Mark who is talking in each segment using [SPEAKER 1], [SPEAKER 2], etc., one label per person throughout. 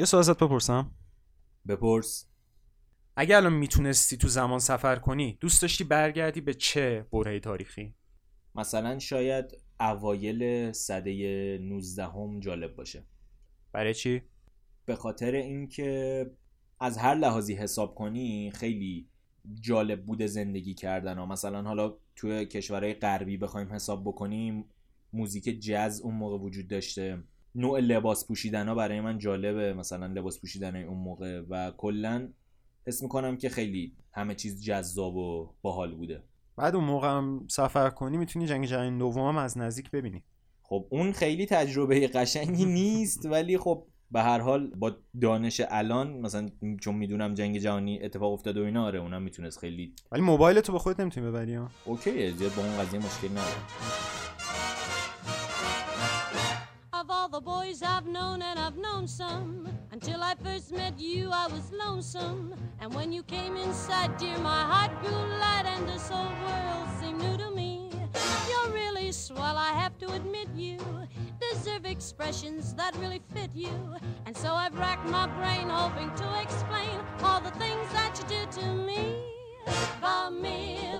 [SPEAKER 1] یه سوال ازت بپرسم.
[SPEAKER 2] بپرس.
[SPEAKER 1] اگه الان می‌تونستی تو زمان سفر کنی دوست داشتی برگردی به چه برهه تاریخی؟
[SPEAKER 2] مثلا شاید اوایل سده 19 هم جالب باشه.
[SPEAKER 1] برای چی؟
[SPEAKER 2] به خاطر اینکه از هر لحاظی حساب کنی خیلی جالب بوده زندگی کردن ها. مثلا حالا توی کشورهای غربی بخوایم حساب بکنیم موزیک جز اون موقع وجود داشته. نوع لباس پوشیدن ها برای من جالبه مثلا لباس پوشیدن اون موقع و کلا حس می‌کنم که خیلی همه چیز جذاب و باحال بوده.
[SPEAKER 1] بعد اون موقع هم سفر کنی می‌تونی جنگ جهانی دوم هم از نزدیک ببینی.
[SPEAKER 2] خب اون خیلی تجربه قشنگی نیست ولی خب به هر حال با دانش الان مثلا چون می‌دونم جنگ جهانی اتفاق افتاده و اینا آره اونم می‌تونست خیلی
[SPEAKER 1] ولی موبایل تو به خودت نمی‌تونی ببری ها؟
[SPEAKER 2] اوکیه زیاد با اون قضیه مشکل نداره
[SPEAKER 3] the boys I've known, and I've known some, until I first met you, I was lonesome. And when you came inside, dear, my heart grew light, and this whole world seemed new to me. You're really swell, I have to admit you deserve expressions that really fit you. And so I've racked my brain, hoping to explain all the things that you did to me.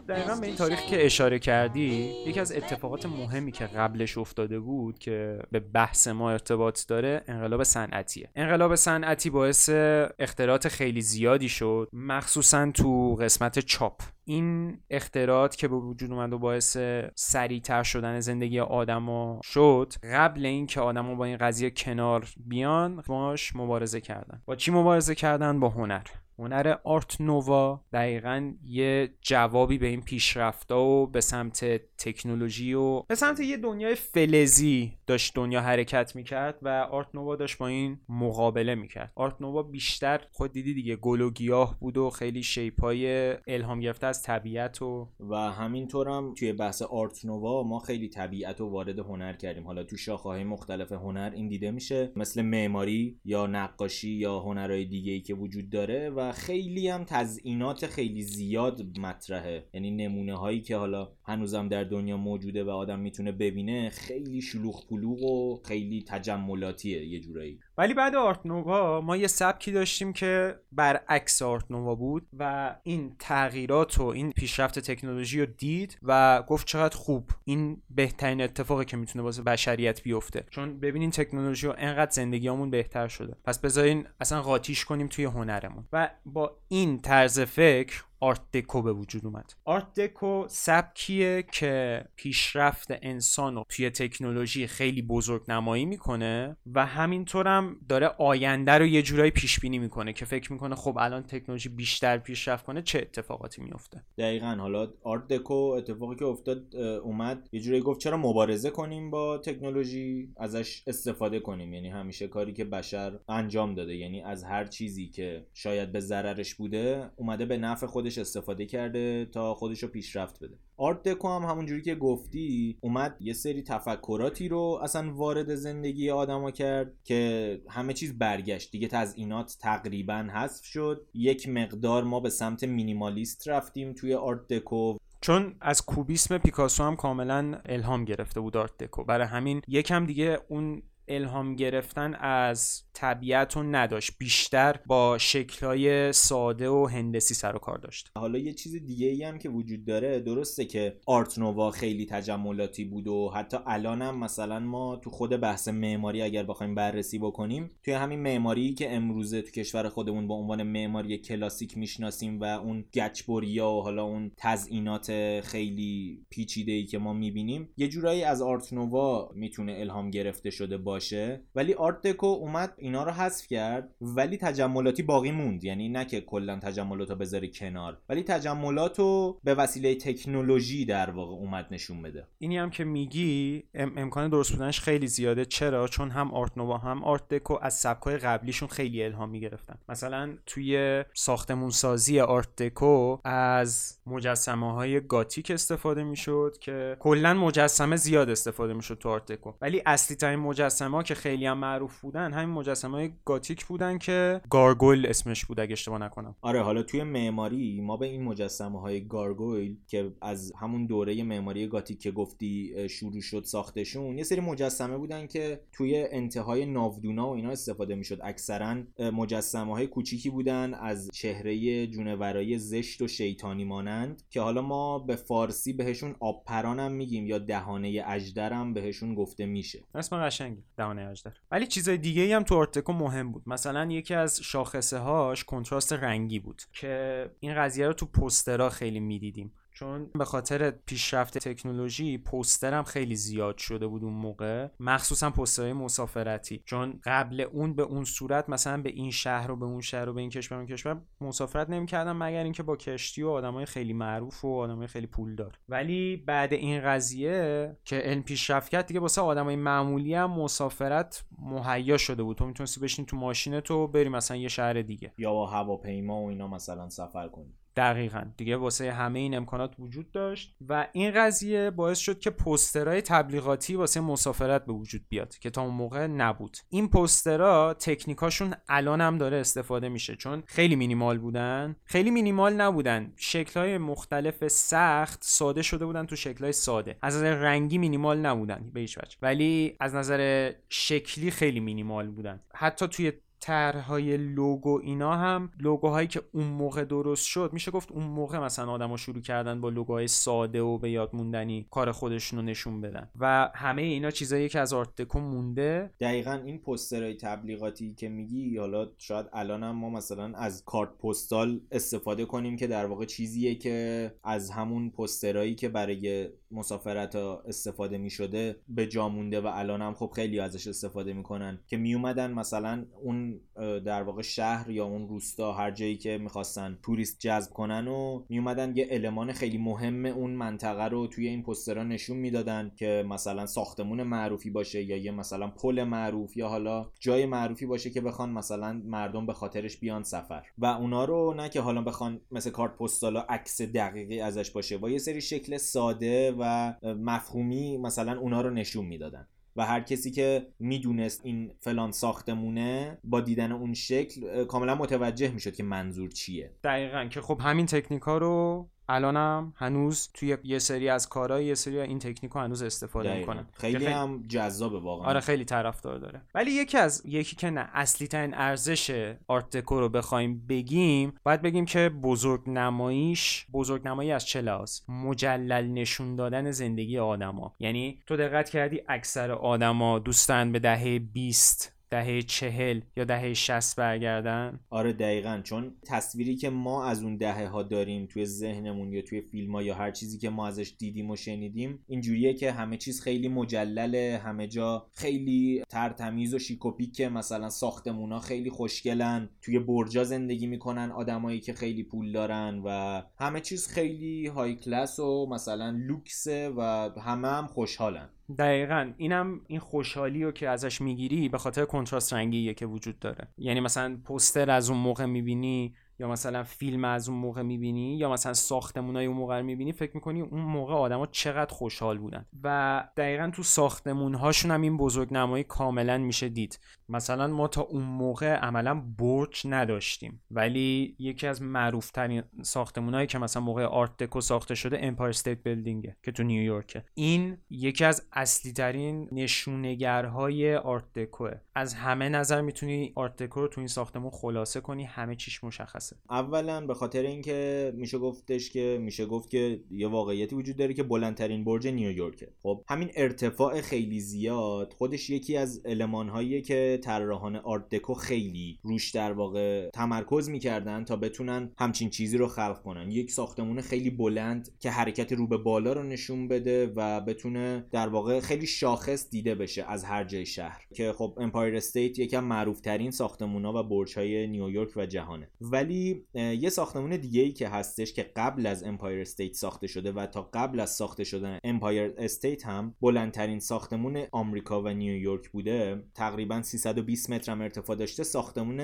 [SPEAKER 1] دقیقا به این تاریخ که اشاره کردی یکی از اتفاقات مهمی که قبلش افتاده بود که به بحث ما ارتباط داره انقلاب صنعتیه. انقلاب صنعتی باعث اختراعات خیلی زیادی شد مخصوصا تو قسمت چاپ. این اختراعات که به وجود اومد و باعث سریعتر شدن زندگی آدما شد قبل اینکه آدما با این قضیه کنار بیان باش مبارزه کردن. با چی مبارزه کردن؟ با هنر. هنر آرت نووا دقیقا یه جوابی به این پیشرفتا و به سمت تکنولوژی و به سمت یه دنیای فلزی داشت دنیا حرکت می‌کرد و آرت نووا داشت با این مقابله می‌کرد. آرت نووا بیشتر خود دیدی دیگه گل و گیاه بود و خیلی شیپای الهام گرفته از طبیعت و
[SPEAKER 2] و همینطورم توی بحث آرت نووا ما خیلی طبیعت و وارد هنر کردیم. حالا تو شاخه های مختلف هنر این دیده میشه مثل معماری یا نقاشی یا هنرهای دیگه ای که وجود داره و خیلی هم تزئینات خیلی زیاد مطرحه. یعنی نمونه هایی که حالا هنوزم در دنیا موجوده و آدم می‌تونه ببینه خیلی شلوغ پلوغ و خیلی تجملاتیه یه جورایی.
[SPEAKER 1] ولی بعد آرت نووا ما یه سبکی داشتیم که برعکس آرت نووا بود و این تغییرات و این پیشرفت تکنولوژی رو دید و گفت چقدر خوب این بهترین اتفاقی که می‌تونه واسه بشریت بیفته. چون ببینین تکنولوژی و انقدر زندگیامون بهتر شده. پس بذارین اصلا قاطیش کنیم توی هنرمون. و با این طرز فکر آرت دکو به وجود اومد. آرت دکو سبکیه که پیشرفت انسان رو توی تکنولوژی خیلی بزرگ نمایی می‌کنه و همینطورم داره آینده رو یه جورایی پیش بینی می‌کنه که فکر می‌کنه خب الان تکنولوژی بیشتر پیشرفت کنه چه اتفاقاتی میفته
[SPEAKER 2] دقیقا. حالا آرت دکو اتفاقی که افتاد اومد یه جوری گفت چرا مبارزه کنیم با تکنولوژی؟ ازش استفاده کنیم. یعنی همیشه کاری که بشر انجام داده یعنی از هر چیزی که شاید به ضررش بوده اومده به نفع خودش استفاده کرده تا خودش رو پیشرفت بده. آرت دکو هم همون جوری که گفتی اومد یه سری تفکراتی رو اصلا وارد زندگی آدما کرد که همه چیز برگشت. دیگه تزئینات تقریبا حذف شد. یک مقدار ما به سمت مینیمالیست رفتیم توی آرت دکو.
[SPEAKER 1] چون از کوبیسم پیکاسو هم کاملا الهام گرفته بود آرت دکو. برای همین یکم دیگه اون الهام گرفتن از طبیعت رو نداشت. بیشتر با شکلهای ساده و هندسی سر و کار داشت.
[SPEAKER 2] حالا یه چیز دیگه ای هم که وجود داره درسته که آرت نووا خیلی تجملاتی بود و حتی الان هم مثلا ما تو خود بحث معماری اگر بخوایم بررسی بکنیم توی همین معماری که امروزه تو کشور خودمون با عنوان معماری کلاسیک می‌شناسیم و اون گچبریا و حالا اون تزئینات خیلی پیچیده ای که ما می‌بینیم یه جورایی از آرت نووا می‌تونه الهام گرفته شده باشه. ولی آرت دکو اومد اینا رو حذف کرد ولی تجملاتی باقی موند. یعنی نه که کلا تجملات رو بذاره کنار ولی تجملات رو به وسیله تکنولوژی در واقع اومد نشون بده.
[SPEAKER 1] اینی هم که میگی ام- امکان درست بودنش خیلی زیاده. چرا؟ چون هم آرت نووا هم آرت دکو از سبکای قبلیشون خیلی الهام می‌گرفتن. مثلا توی ساختمون سازی آرت دکو از مجسمه های گوتیک استفاده می‌شد که کلا مجسمه زیاد استفاده می‌شد تو آرت دکو ولی اصلی ترین مجسمه مجسمه که خیلی هم معروف بودن همین مجسمه های گوتیک بودن که gargoyle اسمش بود اگه اشتباه نکنم.
[SPEAKER 2] آره حالا توی معماری ما به این مجسمه های gargoyle که از همون دوره معماری گوتیک که گفتی شروع شد ساختشون یه سری مجسمه بودن که توی انتهای ناودونا و اینا استفاده می‌شد. اکثرا مجسمه های کوچیکی بودن از چهره جونورای زشت و شیطانی مانند که حالا ما به فارسی بهشون آب پرانم میگیم یا دهانه اژدرم بهشون گفته میشه.
[SPEAKER 1] اسم قشنگی. دهانه اژدر ولی چیزای دیگه هم تو آرت دکو مهم بود. مثلا یکی از شاخصه هاش کنتراست رنگی بود که این قضیه رو تو پوسترها خیلی می‌دیدیم. چون به خاطر پیشرفت تکنولوژی پوسترم خیلی زیاد شده بود اون موقع. مخصوصا پوسترهای مسافرتی. چون قبل اون به اون صورت مثلا به این شهر و به اون شهر و به این کشور و اون کشور مسافرت نمی‌کردم مگر اینکه با کشتی و آدمای خیلی معروف و آدمای خیلی پولدار ولی بعد این قضیه که علم پیشرفت کرد دیگه واسه آدمای معمولی هم مسافرت مهیا شده بود. تو می‌تونستی بشین تو ماشین تو بری مثلا یه شهر دیگه.
[SPEAKER 2] یا با هواپیما و اینا مثلا سفر کنی.
[SPEAKER 1] دقیقا. دیگه واسه همه این امکانات وجود داشت و این قضیه باعث شد که پوسترهای تبلیغاتی واسه مسافرت به وجود بیاد که تا اون موقع نبود. این پوسترها تکنیکاشون الان هم داره استفاده میشه چون خیلی مینیمال بودن. خیلی مینیمال نبودن. شکلهای مختلف سخت ساده شده بودن تو شکلهای ساده. از نظر رنگی مینیمال نبودن به هیچ وجه. ولی از نظر شکلی خیلی مینیمال بودن. حتی توی طرحهای لوگو اینا هم لوگوهایی که اون موقع درست شد میشه گفت اون موقع مثلا آدما شروع کردن با لوگوهای ساده و به یاد موندنی کار خودشون رو نشون بدن. و همه اینا چیزایی که از آرت دکو مونده
[SPEAKER 2] دقیقا این پوسترهای تبلیغاتی که میگی حالا شاید الان هم ما مثلا از کارت پستال استفاده کنیم که در واقع چیزیه که از همون پوسترهایی که برای مسافرت استفاده می‌شده به جا مونده و الان هم خب خیلی ازش استفاده می‌کنن که میومدن مثلا اون در واقع شهر یا اون روستا هر جایی که می‌خواستن توریست جذب کنن و میومدن یه المان خیلی مهم اون منطقه رو توی این پسترها نشون می‌دادن که مثلا ساختمون معروفی باشه یا یه مثلا پل معروف یا حالا جای معروفی باشه که بخوان مثلا مردم به خاطرش بیان سفر. و اونا رو نه که حالا بخوان مثل کارت پستالا عکس دقیقی ازش باشه با یه سری شکل ساده و مفهومی مثلا اونا رو نشون می‌دادن. و هر کسی که می‌دونست این فلان ساختمونه با دیدن اون شکل کاملا متوجه می‌شد که منظور چیه.
[SPEAKER 1] دقیقا که خب همین تکنیک ها رو الانم هنوز توی یه سری از کارهای یه سری این تکنیک هنوز استفاده می‌کنن.
[SPEAKER 2] خیلی هم جذابه واقعا.
[SPEAKER 1] آره خیلی طرفدار داره. ولی یکی از یکی که نه اصلی ترین ارزش آرت دکو رو بخوایم بگیم باید بگیم که بزرگ نماییش بزرگ نمایی از چه لحاظ؟ مجلل نشون دادن زندگی آدما. یعنی تو دقت کردی اکثر آدما دوستن به دهه 20 دهه چهل یا دهه شست برگردن؟
[SPEAKER 2] آره دقیقا. چون تصویری که ما از اون دهه ها داریم توی ذهنمون یا توی فیلم ها یا هر چیزی که ما ازش دیدیم و شنیدیم اینجوریه که همه چیز خیلی مجلله همه جا خیلی ترتمیز و شیکوپیک مثلا ساختمون ها خیلی خوشگلن توی برجا زندگی می‌کنن آدمایی که خیلی پول دارن و همه چیز خیلی های کلاس و مثلا لوکسه و همه هم خوشحالن.
[SPEAKER 1] دقیقا. اینم این خوشحالی رو که ازش می‌گیری به خاطر کنتراست رنگیه که وجود داره. یعنی مثلا پوستر از اون موقع می‌بینی یا مثلا فیلم از اون موقع می‌بینی یا مثلا ساختمونای اون موقع می‌بینی فکر می‌کنی اون موقع آدما چقدر خوشحال بودن. و دقیقا تو ساختمون هاشون هم این بزرگ نمایی کاملا میشه دید. مثلا ما تا اون موقع عملا برج نداشتیم. ولی یکی از معروف ترین ساختمونایی که مثلا موقع آرت دکو ساخته شده امپایر استیت بیلدینگه که تو نیویورکه. این یکی از اصلی ترین نشونگرهای آرت دکوه. از همه نظر می‌تونی آرت دکو رو تو این ساختمون خلاصه کنی همه چیش مشخصه
[SPEAKER 2] اولا به خاطر اینکه میشه گفتش که میشه گفت که یه واقعیتی وجود داره که بلندترین برج نیویورکه. خب همین ارتفاع خیلی زیاد خودش یکی از المانهاییه که طراحان آرت دکو خیلی روش در واقع تمرکز می‌کردن تا بتونن همچین چیزی رو خلق کنن. یک ساختمون خیلی بلند که حرکت رو به بالا رو نشون بده و بتونه در واقع خیلی شاخص دیده بشه از هر جای شهر. که خب امپایر استیت یکم معروف ترین ساختمونا و برج های نیویورک و جهانه. ولی ولی یه ساختمون دیگه ای که هستش که قبل از امپایر استیت ساخته شده و تا قبل از ساخته شدن امپایر استیت هم بلندترین ساختمون آمریکا و نیویورک بوده. تقریبا 320 متر هم ارتفاع داشته ساختمون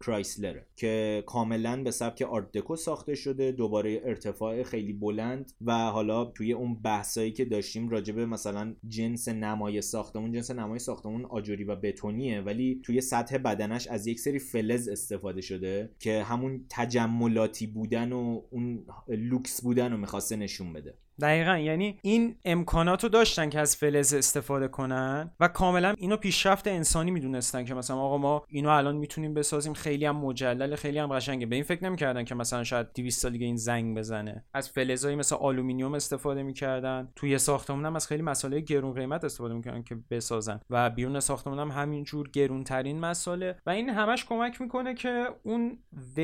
[SPEAKER 2] کرایسلر که کاملا به سبک آرت دکو ساخته شده دوباره ارتفاع خیلی بلند و حالا توی اون بحثایی که داشتیم راجع به مثلا جنس نمای ساختمون جنس نمای ساختمون آجری و بتونیه ولی توی سطح بدنش از یک سری فلز استفاده شده که همون تجملاتی بودن و اون لوکس بودن رو می‌خواسته نشون بده.
[SPEAKER 1] دقیقا یعنی این امکانات رو داشتن که از فلز استفاده کنن و کاملا اینو پیشرفت انسانی می‌دونستن که مثلا آقا ما اینو الان می‌تونیم بسازیم خیلی هم مجلل خیلی هم قشنگه. به این فکر نمی‌کردن که مثلا شاید 200 سال دیگه این زنگ بزنه. از فلزایی مثل آلومینیوم استفاده می‌کردن. توی ساختمون هم از خیلی مصالح گرون قیمت استفاده می‌کردن که بسازن. و بیرون ساختمون هم همینجور گرونترین مصالحه و این همش کمک می‌کنه که اون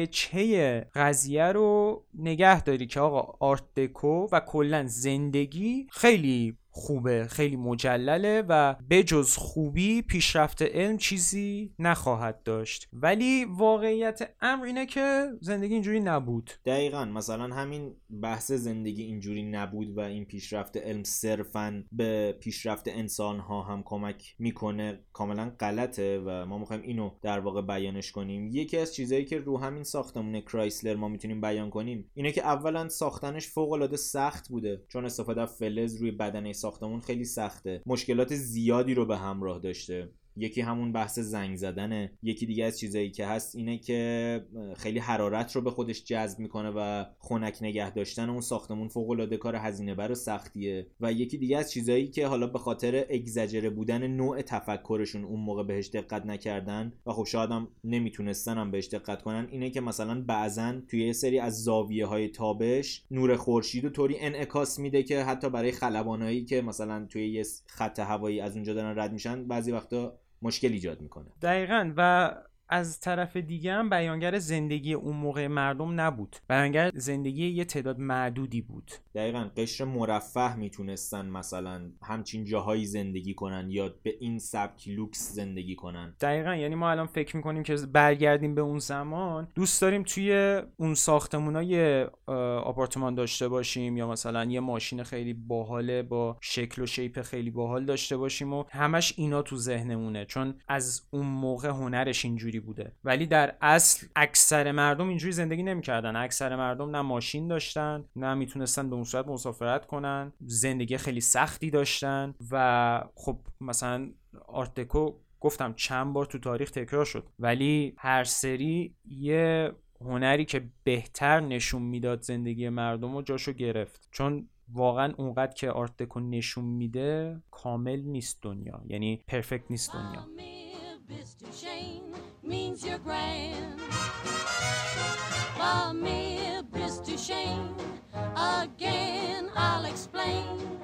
[SPEAKER 1] وجهه قضیه رو نگه داری که آقا آرت دکو و کلا زندگی خیلی خوبه خیلی مجلله و بجز خوبی پیشرفت علم چیزی نخواهد داشت. ولی واقعیت امر اینه که زندگی اینجوری نبود.
[SPEAKER 2] دقیقا. مثلا همین بحث زندگی اینجوری نبود و این پیشرفت علم صرفا به پیشرفت انسان ها هم کمک می‌کنه. کاملا غلطه و ما می‌خوایم اینو در واقع بیانش کنیم. یکی از چیزهایی که رو همین ساختمون کرایسلر ما می‌تونیم بیان کنیم اینه که اولا ساختنش فوق العاده سخت بوده. چون استفاده فلز روی بدنه ساختمون خیلی سخته. مشکلات زیادی رو به همراه داشته. یکی همون بحث زنگ زدنه. یکی دیگه از چیزایی که هست اینه که خیلی حرارت رو به خودش جذب می‌کنه و خنک نگه داشتن اون ساختمون فوق العاده کار هزینه بر و سختیه. و یکی دیگه از چیزایی که حالا به خاطر اگزجره بودن نوع تفکرشون اون موقع بهش دقت نکردن و خب شاید هم نمی‌تونستن هم بهش دقت کنن اینه که مثلا بعضا توی یه سری از زاویه های تابش نور خورشید و طوری انعکاس میده که حتی برای خلبانایی که مثلا توی یه خط هوایی از اونجا دارن رد میشن بعضی وقتا مشکل ایجاد می‌کنه.
[SPEAKER 1] دقیقا. و از طرف دیگه هم بیانگر زندگی اون موقع مردم نبود. بیانگر زندگی یه تعداد معدودی بود.
[SPEAKER 2] دقیقا قشر مرفه می‌تونستن مثلا همچین جاهایی زندگی کنن یا به این سبک لوکس زندگی کنن.
[SPEAKER 1] دقیقا یعنی ما الان فکر می‌کنیم که برگردیم به اون زمان. دوست داریم توی اون ساختمونای آپارتمان داشته باشیم یا مثلا یه ماشین خیلی باحاله با شکل و شیپ خیلی باحال داشته باشیم و همش اینا تو ذهنمونه. چون از اون موقع هنرش اینجوری بوده. ولی در اصل اکثر مردم اینجوری زندگی نمی‌کردن. اکثر مردم نه ماشین داشتن نه می‌تونستن به اون صورت مسافرت کنن. زندگی خیلی سختی داشتن و خب مثلا آرتکو گفتم چند بار تو تاریخ تکرار شد. ولی هر سری یه هنری که بهتر نشون می‌داد زندگی مردم رو جاشو گرفت. چون واقعا اونقدر که آرت دکو نشون میده کامل نیست دنیا. یعنی پرفکت نیست دنیا. Means you're grand. For me, to shame. Again, I'll explain.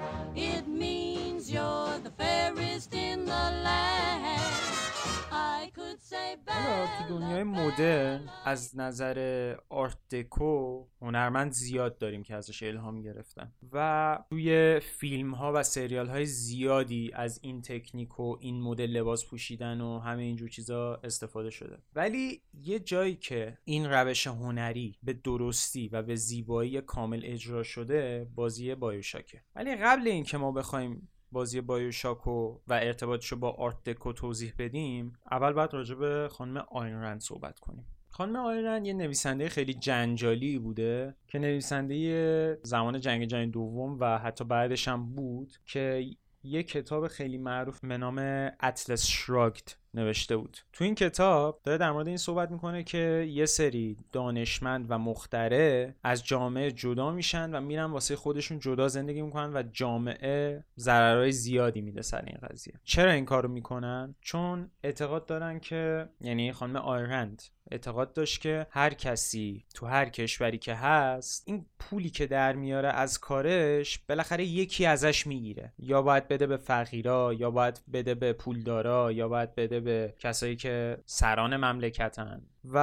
[SPEAKER 1] حالا تو دنیای مدرن از نظر آرت دکو هنرمند زیاد داریم که ازش الهام گرفتن. و توی فیلم ها و سریال های زیادی از این تکنیک و این مدل لباس پوشیدن و همه اینجور چیزا استفاده شده. ولی یه جایی که این روش هنری به درستی و به زیبایی کامل اجرا شده بازی بایوشاکه. ولی قبل اینکه ما بخوایم بازی بایوشاکو و ارتباطش با آرت دکو توضیح بدیم اول باید راجع به خانم آینرند صحبت کنیم. خانم آینرند یه نویسنده خیلی جنجالی بوده که نویسنده زمان جنگ جهانی دوم و حتی بعدش هم بود که یه کتاب خیلی معروف به نام اتلس شراگد نوشته بود. تو این کتاب داره در مورد این صحبت می‌کنه که یه سری دانشمند و مختره از جامعه جدا میشن و میرن واسه خودشون جدا زندگی می‌کنن و جامعه ضررهای زیادی میده سر این قضیه. چرا این کارو می‌کنن؟ چون اعتقاد دارن که یعنی خانم آیرند اعتقاد داشت که هر کسی تو هر کشوری که هست این پولی که در میاره از کارش بالاخره یکی ازش می‌گیره. یا باید بده به فقیرا یا باید بده به پولدارا یا باید بده به کسایی که سران مملکتن. و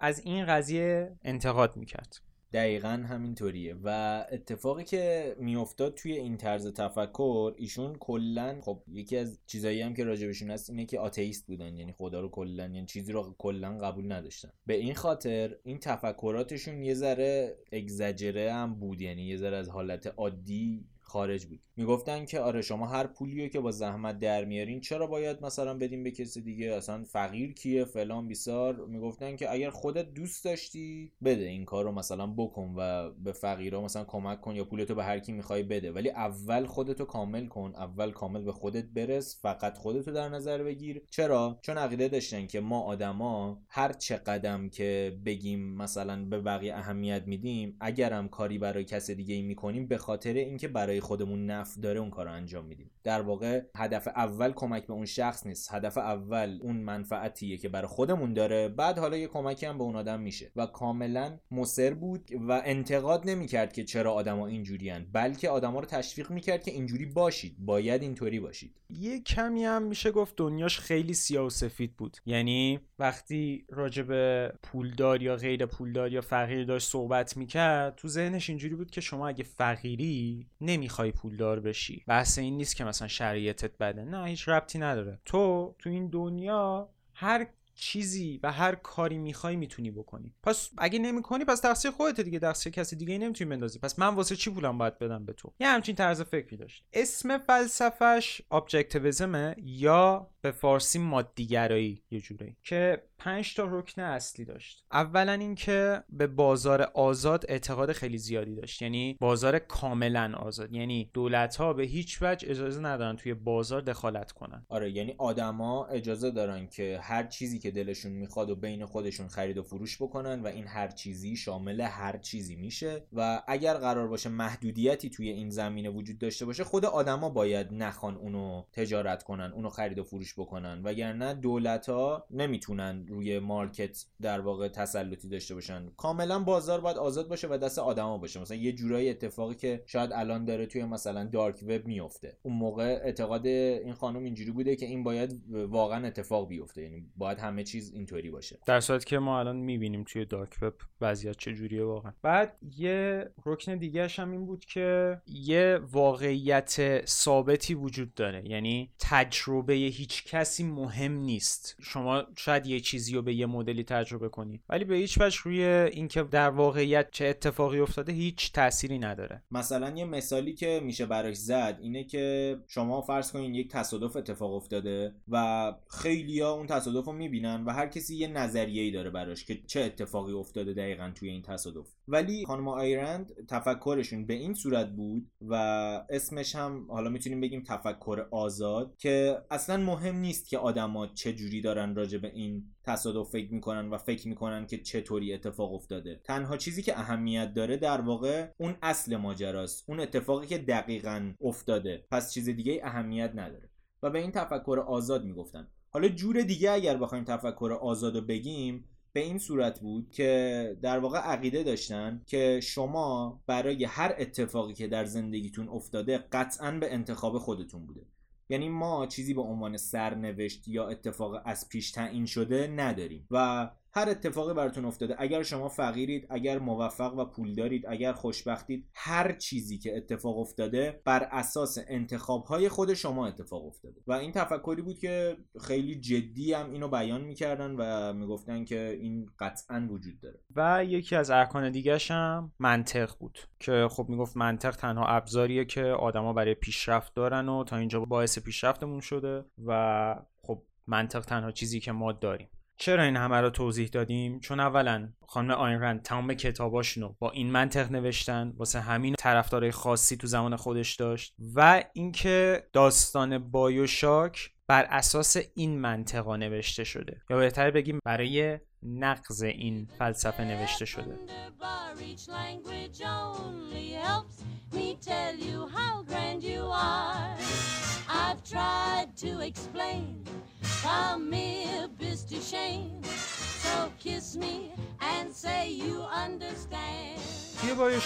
[SPEAKER 1] از این قضیه انتقاد می‌کرد.
[SPEAKER 2] دقیقا همینطوریه. و اتفاقی که میافتاد توی این طرز تفکر ایشون کلا خب یکی از چیزایی هم که راجبشون هست اینه که آتئیست بودن. یعنی خدا رو کلا یعنی چیزی رو کلا قبول نداشتن. به این خاطر این تفکراتشون یه ذره اگزجره هم بود. یعنی یه ذره از حالت عادی خارج بود. می‌گفتن که آره شما هر پولیو که با زحمت در میارین چرا باید مثلا بدیم به کسی دیگه؟ اصلا فقیر کیه؟ فلان بیسار. می‌گفتن که اگر خودت دوست داشتی بده این کار رو مثلا بکن و به فقیرها مثلا کمک کن یا پولتو به هر کی می‌خوای بده. ولی اول خودتو کامل کن اول کامل به خودت برس فقط خودتو در نظر بگیر. چرا؟ چون عقیده داشتن که ما آدما هر چه قدم که بگیم مثلا به بقیه اهمیت میدیم اگرم کاری برای کس دیگه ای می‌کنیم به خاطر اینکه برای خودمون نفع داره اون کار رو انجام میدیم. در واقع هدف اول کمک به اون شخص نیست. هدف اول اون منفعتیه که برای خودمون داره. بعد حالا یه کمکی هم به اون آدم میشه. و کاملا مصر بود و انتقاد نمی‌کرد که چرا آدما اینجوریان بلکه آدما رو تشویق می‌کرد که اینجوری باشید. باید اینطوری باشید.
[SPEAKER 1] یه کمی هم میشه گفت دنیاش خیلی سیاه و سفید بود. یعنی وقتی راجب پولدار یا غیر پولدار یا فقیر داشت صحبت می‌کرد تو ذهنش اینجوری بود که شما اگه فقیری نمی‌خوای پولدار بشی. بحث این نیست که مثلا شرایطت بده. نه هیچ ربطی نداره. تو تو این دنیا هر چیزی و هر کاری می‌خوای می‌تونی بکنی. پس اگه نمی‌کنی پس تقصیر خودت دیگه. تقصیر کسی دیگه نمی‌تونی بندازی. پس من واسه چی پولم باید بدم به تو؟ یه همچین طرز فکری داشت. اسم فلسفش ابجکتیویزمه یا به فارسی مادیگرایی یه جوری که پنج تا رکن اصلی داشت. اولا اینکه به بازار آزاد اعتقاد خیلی زیادی داشت. یعنی بازار کاملا آزاد. یعنی دولت ها به هیچ وجه اجازه ندارن توی بازار دخالت کنن.
[SPEAKER 2] آره یعنی آدما اجازه دارن که هر چیزی که دلشون می‌خواد و بین خودشون خرید و فروش بکنن و این هر چیزی شامل هر چیزی میشه. و اگر قرار باشه محدودیتی توی این زمینه وجود داشته باشه خود آدما باید نخوان اونو تجارت کنن اونو خرید و فروش بکنن. وگرنه دولت ها نمی‌تونن روی مارکت در واقع تسلطی داشته باشن. کاملا بازار باید آزاد باشه و دست آدما باشه. مثلا یه جورایی اتفاقی که شاید الان داره توی مثلا دارک وب میفته اون موقع اعتقاد این خانم اینجوری بوده که این باید واقعا اتفاق بیفته. یعنی باید همه چیز اینطوری باشه.
[SPEAKER 1] در صورتی که ما الان می‌بینیم توی دارک وب وضعیت چجوریه واقعا. بعد یه رکن دیگه هم این بود که یه واقعیت ثابتی وجود داره. یعنی تجربه هیچ کسی مهم نیست. شما شاید یه چیزی رو به یه مدلی تجربه کنی. ولی به هیچ وجه روی اینکه در واقعیت چه اتفاقی افتاده هیچ تأثیری نداره.
[SPEAKER 2] مثلا یه مثالی که میشه براش زد اینه که شما فرض کنین یک تصادف اتفاق افتاده و خیلیا اون تصادف رو می‌بینن و هر کسی یه نظریه‌ای داره براش که چه اتفاقی افتاده دقیقا توی این تصادف. ولی خانم آیرند تفکرشون به این صورت بود و اسمش هم حالا می‌تونیم بگیم تفکر آزاد که اصلا مهم نیست که آدما چه جوری دارن راجع به این تصادف فکر می‌کنن و فکر می‌کنن که چطوری اتفاق افتاده. تنها چیزی که اهمیت داره در واقع اون اصل ماجراست اون اتفاقی که دقیقا افتاده. پس چیز دیگه اهمیت نداره. و به این تفکر آزاد می‌گفتن. حالا جور دیگه اگر بخوایم تفکر آزاد بگیم به این صورت بود که در واقع عقیده داشتن که شما برای هر اتفاقی که در زندگیتون افتاده قطعا به انتخاب خودتون بوده. یعنی ما چیزی به عنوان سرنوشت یا اتفاق از پیش تعیین شده نداریم. و هر اتفاقی براتون افتاده اگر شما فقیرید اگر موفق و پول دارید اگر خوشبختید هر چیزی که اتفاق افتاده بر اساس انتخاب های خود شما اتفاق افتاده. و این تفکری بود که خیلی جدی هم اینو بیان می‌کردن و می‌گفتن که این قطعا وجود داره.
[SPEAKER 1] و یکی از ارکان دیگهش هم منطق بود که خب می‌گفت منطق تنها ابزاریه که آدما برای پیشرفت دارن و تا اینجا باعث پیشرفتمون شده و خب منطق تنها چیزی که ما داریم. چرا این همه رو توضیح دادیم؟ چون اولا خانم آین تمام کتاباشونو با این منطق نوشتن واسه همین طرفدارای خاصی تو زمان خودش داشت و اینکه داستان بایوشاک بر اساس این منطقا نوشته شده. یا بهتر بگیم برای نقض این فلسفه نوشته شده. From mere to shame. So kiss me and say you understand. توی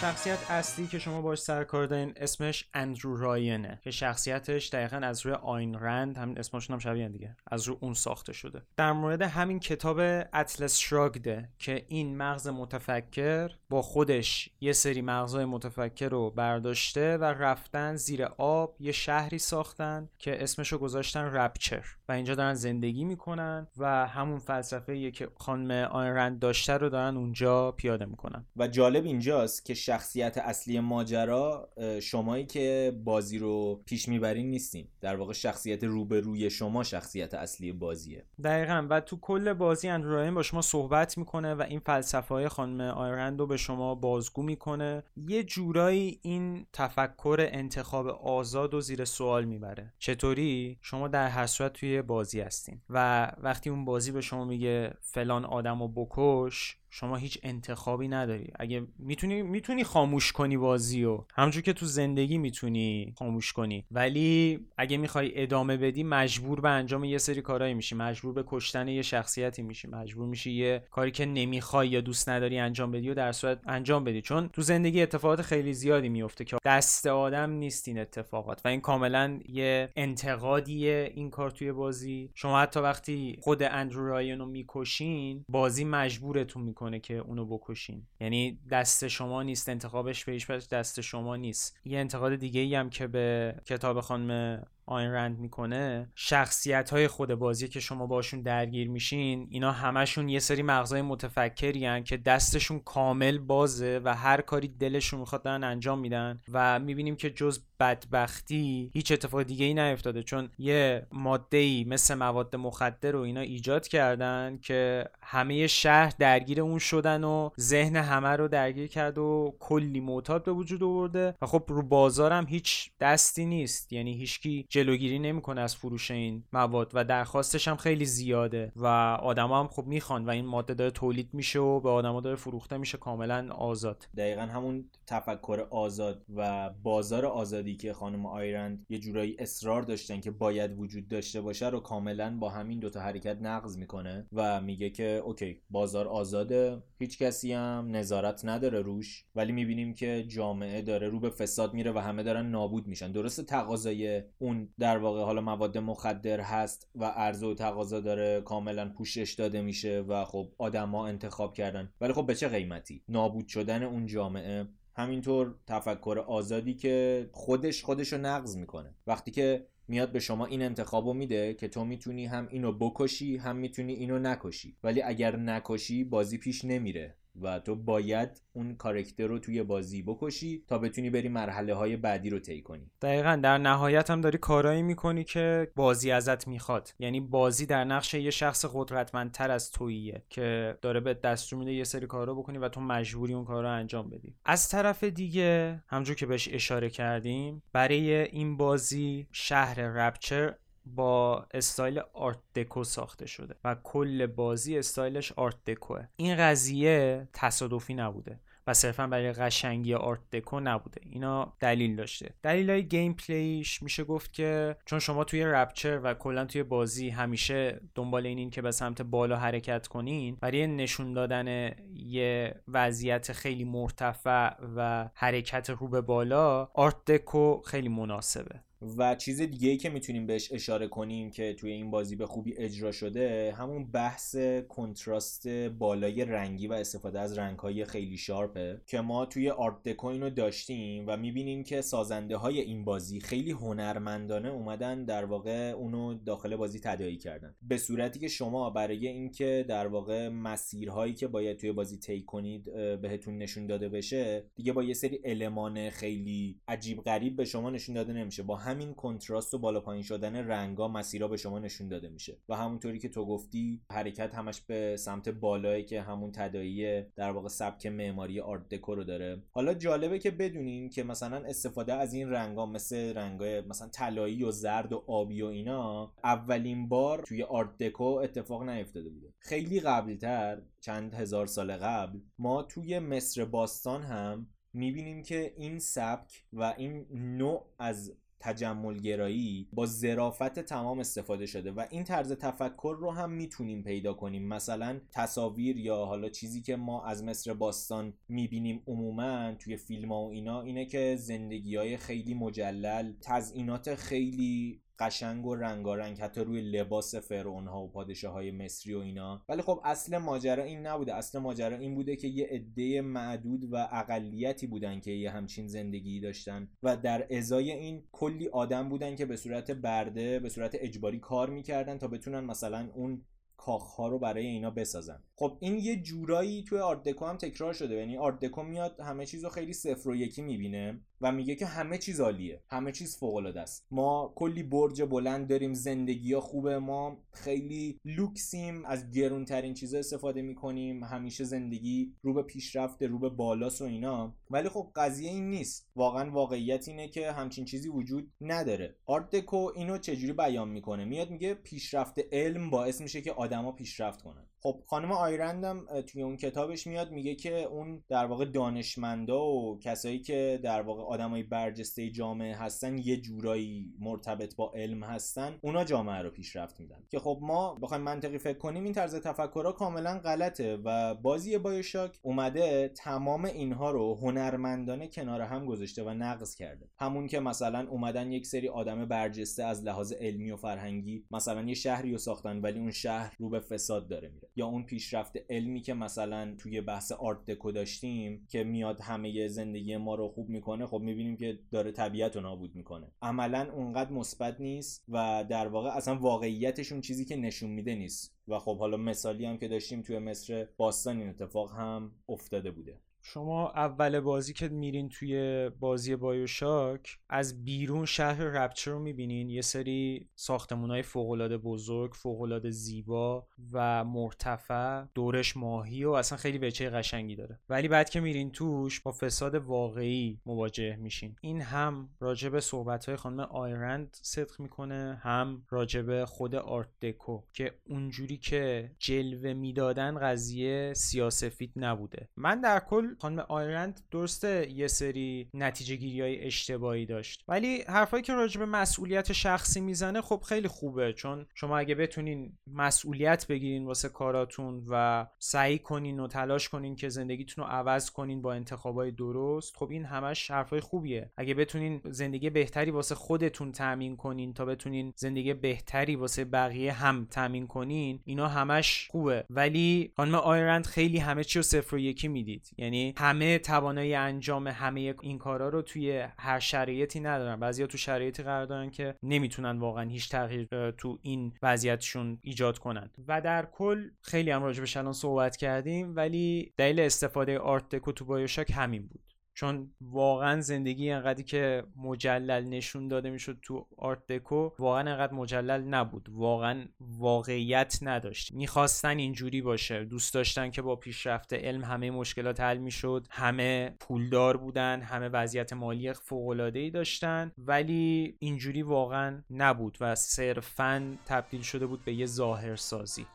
[SPEAKER 1] شخصیت اصلی که شما باش سرکار دارین اسمش اندرو راینه که شخصیتش دقیقا از روی آین رند همین اسمشون هم شبیه دیگه از روی اون ساخته شده در مورد همین کتاب اتلس شراگده که این مغز متفکر با خودش یه سری مغزای متفکر رو برداشته و رفتن زیر آب یه شهری ساختن که اسمش رو گذاشتن رپچر و اینجا دارن زندگی می‌کنن و همون فلسفه که خانم رند داشته رو دارن اونجا پیاده می‌کنن.
[SPEAKER 2] و جالب اینجاست که شخصیت اصلی ماجرا شمایی که بازی رو پیش می‌برین نیستین. در واقع شخصیت روبروی شما شخصیت اصلی بازیه.
[SPEAKER 1] دقیقا. و تو کل بازی اندروین با شما صحبت می‌کنه و این فلسفه های خانم آیرند رو به شما بازگو می‌کنه. یه جورایی این تفکر انتخاب آزاد و زیر سوال می‌بره. چطوری؟ شما در هر صورت توی بازی هستین. و وقتی اون بازی به شما میگه فلان آدم و بکش شما هیچ انتخابی نداری. اگه می‌تونی می‌تونی خاموش کنی بازی و همونجور که تو زندگی می‌تونی خاموش کنی. ولی اگه می‌خوای ادامه بدی مجبور به انجام یه سری کارهایی میشی. مجبور به کشتن یه شخصیتی میشی. مجبور میشی یه کاری که نمی‌خوای یا دوست نداری انجام بدی و در صورت انجام بدی. چون تو زندگی اتفاقات خیلی زیادی میفته که دست آدم نیست این اتفاقات. و این کاملا یه انتقادیه این کار توی بازی. شما حتی وقتی خود اندرو می‌کشین بازی مجبورتون می‌کنه که اونو بکشین. یعنی دست شما نیست انتخابش به هیچ دست شما نیست. یه انتقاد دیگه ای هم که به کتاب خانم آین رند می‌کنه شخصیت های خود بازی که شما باشون درگیر میشین اینا همشون یه سری مغزای متفکری که دستشون کامل بازه و هر کاری دلشون می‌خواد دارن انجام میدن و می‌بینیم که جز بدبختی هیچ اتفاق دیگه ای نیفتاده. چون یه ماده ای مثل مواد مخدر رو اینا ایجاد کردن که همه شهر درگیر اون شدن و ذهن همه رو درگیر کرد و کلی معتاد به وجود آورده. و خب رو بازارم هیچ دستی نیست. یعنی هیچکی جلوگیری نمی‌کنه از فروش این مواد و درخواستش هم خیلی زیاده و آدما هم خب می‌خوان و این ماده داره تولید میشه و به آدما داره فروخته میشه کاملا آزاد.
[SPEAKER 2] دقیقا همون تفکر آزاد و بازار آزادی که خانم آیرند یه جورایی اصرار داشتن که باید وجود داشته باشه رو کاملا با همین دوتا حرکت نقض می‌کنه و میگه که اوکی بازار آزاده هیچ کسی هم نظارت نداره روش ولی می‌بینیم که جامعه داره رو به فساد میره و همه دارن نابود میشن. درسته تقاضای اون در واقع حالا مواد مخدر هست و عرضه و تقاضا داره کاملا پوشش داده میشه و خب آدما انتخاب کردن. ولی خب به چه قیمتی؟ نابود شدن اون جامعه. همینطور تفکر آزادی که خودش خودش رو نقض می‌کنه. وقتی که میاد به شما این انتخابو میده که تو می‌تونی هم اینو بکشی هم می‌تونی اینو نکشی. ولی اگر نکشی بازی پیش نمیره. و تو باید اون کارکتر رو توی بازی بکشی تا بتونی بری مرحله های بعدی رو طی کنی.
[SPEAKER 1] دقیقا. در نهایت هم داری کارایی می‌کنی که بازی ازت می‌خواد. یعنی بازی در نقش یه شخص قدرتمندتر از توییه که داره به دستور میده یه سری کارا بکنی و تو مجبوری اون کار انجام بدی. از طرف دیگه همجور که بهش اشاره کردیم برای این بازی شهر رپچر با استایل آرت دکو ساخته شده و کل بازی استایلش آرت دکوه. این قضیه تصادفی نبوده و صرفا برای قشنگی آرت دکو نبوده. اینا دلیل داشته. دلیل های gameplay ش میشه گفت که چون شما توی رپچر و کلا توی بازی همیشه دنبال اینین که به سمت بالا حرکت کنین برای نشون دادن یه وضعیت خیلی مرتفع و حرکت رو به بالا آرت دکو خیلی مناسبه.
[SPEAKER 2] و چیز دیگه ای که می‌تونیم بهش اشاره کنیم که توی این بازی به خوبی اجرا شده همون بحث کنتراست بالای رنگی و استفاده از رنگهای خیلی شارپه که ما توی آرت دکو اینو داشتیم و می‌بینیم که سازنده های این بازی خیلی هنرمندانه اومدن در واقع اونو داخل بازی تداعی کردن. به صورتی که شما برای اینکه در واقع مسیرهایی که باید توی بازی طی کنید بهتون نشون داده بشه دیگه با یه سری المان خیلی عجیب غریب به شما نشون داده نمیشه. با همین کنتراست و بالا پایین شدن رنگا مسیرها به شما نشون داده میشه. و همونطوری که تو گفتی حرکت همش به سمت بالایی که همون تداعی در واقع سبک معماری آرت دکو رو داره. حالا جالبه که بدونین که مثلا استفاده از این رنگا مثل رنگای مثلا طلایی و زرد و آبی و اینا اولین بار توی آرت دکو اتفاق نیفتاده بوده. خیلی قبلتر چند هزار سال قبل ما توی مصر باستان هم می‌بینیم که این سبک و این نوع از تجمل گرایی با ظرافت تمام استفاده شده و این طرز تفکر رو هم می‌تونیم پیدا کنیم. مثلا تصاویر یا حالا چیزی که ما از مصر باستان می‌بینیم عموما توی فیلم ها و اینا اینه که زندگی های خیلی مجلل تزئینات خیلی قشنگ و رنگارنگ حتی روی لباس فرعون ها و پادشاه های مصری و اینا. ولی خب اصل ماجرا این نبوده. اصل ماجرا این بوده که یه عده معدود و اقلیتی بودن که یه همچین زندگی داشتن و در ازای این کلی آدم بودن که به صورت برده به صورت اجباری کار می‌کردن تا بتونن مثلا اون کاخ رو برای اینا بسازن. خب این یه جورایی توی آرت هم تکرار شده. یعنی آرت دکو میاد همه چیز رو خیلی صفر و یکی می‌بینه و میگه که همه چیز عالیه. همه چیز فوق العاده است. ما کلی برج بلند داریم. زندگی ها خوبه. ما خیلی لوکسیم. از گرونترین چیزا استفاده می‌کنیم. همیشه زندگی رو به پیشرفت رو به بالاست و اینا. ولی خب قضیه این نیست. واقعا واقعیت اینه که همچین چیزی وجود نداره. آرت دکو اینو چجوری بیان می‌کنه؟ میاد میگه پیشرفت علم باعث میشه که آدما پیشرفت کنن. خب خانم آیرندم توی اون کتابش میاد میگه که اون در واقع دانشمندا و کسایی که در واقع آدمای برجسته جامعه هستن یه جورایی مرتبط با علم هستن اونا جامعه رو پیشرفت میدن. که خب ما بخوایم منطقی فکر کنیم این طرز تفکرها کاملا غلطه و بازی بایوشاک اومده تمام اینها رو هنرمندانه کنار هم گذاشته و نقض کرده. همون که مثلا اومدن یک سری آدم برجسته از لحاظ علمی و فرهنگی مثلا یه شهری رو ساختن ولی اون شهر رو به فساد داره میره. یا اون پیشرفت علمی که مثلا توی بحث آرت دکو داشتیم که میاد همه زندگی ما رو خوب می‌کنه خب می‌بینیم که داره طبیعت رو نابود می‌کنه. عملا اونقدر مثبت نیست و در واقع اصلا واقعیتشون چیزی که نشون میده نیست. و خب حالا مثالی هم که داشتیم توی مصر باستان این اتفاق هم افتاده بوده.
[SPEAKER 1] شما اول بازی که میرین توی بازی بایوشاک از بیرون شهر رپچر رو می‌بینین. یه سری ساختمون های فوقلاده بزرگ فوقلاده زیبا و مرتفع دورش ماهی و اصلا خیلی بچه قشنگی داره. ولی بعد که میرین توش با فساد واقعی مواجه میشین. این هم راجب صحبت های خانم آیرند صدق می‌کنه هم راجب خود آرت دکو که اونجوری که جلوه می‌دادن قضیه سیاسفید نبوده. من در کل خانم آیرند درسته یه سری نتیجه گیری های اشتباهی داشت. ولی حرفایی که راجع به مسئولیت شخصی می‌زنه خب خیلی خوبه چون شما اگه بتونین مسئولیت بگیرین واسه کاراتون و سعی کنین و تلاش کنین که زندگیتون رو عوض کنین با انتخابای درست خب این همش حرفای خوبیه. اگه بتونین زندگی بهتری واسه خودتون تامین کنین تا بتونین زندگی بهتری واسه بقیه هم تامین کنین اینا همش خوبه. ولی خانم آیرند خیلی همه چی رو صفر و یکی می‌دید. یعنی همه توانایی انجام همه این کارا رو توی هر شرایطی ندارن. بعضیا تو شرایطی قرار دارن که نمی‌تونن واقعا هیچ تغییر تو این وضعیتشون ایجاد کنن. و در کل خیلی هم راجبش الان صحبت کردیم ولی دلیل استفاده آرت دکو تو بایوشاک همین بود. چون واقعا زندگی انقدری که مجلل نشون داده می‌شد تو آرت دکو واقعا انقدر مجلل نبود. واقعا واقعیت نداشت. می‌خواستن اینجوری باشه. دوست داشتن که با پیشرفت علم همه مشکلات حل می‌شد. همه پولدار بودن همه وضعیت مالی فوق ای داشتن. ولی اینجوری واقعا نبود و صرفا تبدیل شده بود به یه ظاهرسازی.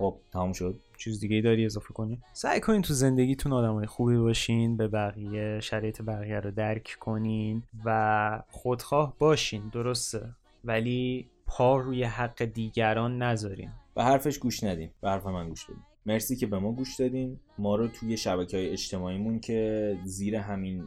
[SPEAKER 2] خب تمام شد.
[SPEAKER 1] چیز دیگه ای داری اضافه کنی؟ سعی کنین تو زندگیتون آدمای خوبی باشین به بقیه شرایط بقیه رو درک کنین و خودخواه باشین درسته؟ ولی پا روی حق دیگران نذارین.
[SPEAKER 2] به حرفش گوش ندین. به حرف من گوش بدین. مرسی که به ما گوش دادین. ما رو توی شبکه های اجتماعیمون که زیر همین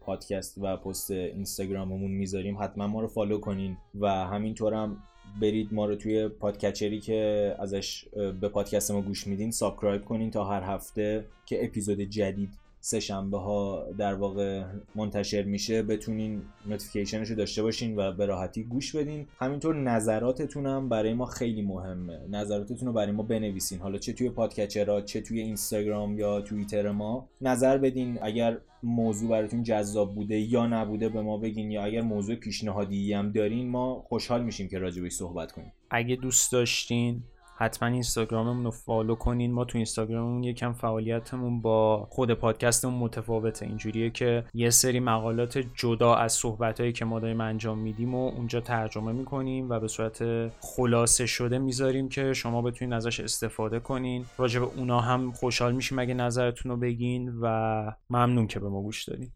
[SPEAKER 2] پادکست و پست اینستاگراممون می‌ذاریم حتما ما رو فالو کنین و همینطور هم برید ما رو توی پادکچری که ازش به پادکست ما گوش میدین subscribe کنین تا هر هفته که اپیزود جدید سه شنبه ها در واقع منتشر میشه بتونین notification ش رو داشته باشین و به راحتی گوش بدین. همینطور نظراتتون هم برای ما خیلی مهمه. نظراتتون رو برای ما بنویسین. حالا چه توی پادکچرها چه توی اینستاگرام یا توییتر ما نظر بدین. اگر موضوع براتون جذاب بوده یا نبوده به ما بگین یا اگر موضوع پیشنهادی هم دارین ما خوشحال میشیم که راجبش صحبت کنیم.
[SPEAKER 1] اگه دوست داشتین حتما اینستاگراممون رو فالو کنین. ما تو اینستاگراممون یکم فعالیتمون با خود پادکستمون متفاوته. اینجوریه که یه سری مقالات جدا از صحبتهایی که ما داریم انجام میدیم و اونجا ترجمه می‌کنیم و به صورت خلاصه شده می‌ذاریم که شما بتونین ازش استفاده کنین. راجع به اونا هم خوشحال میشیم اگه نظرتون رو بگین و ممنون که به ما گوش دادین.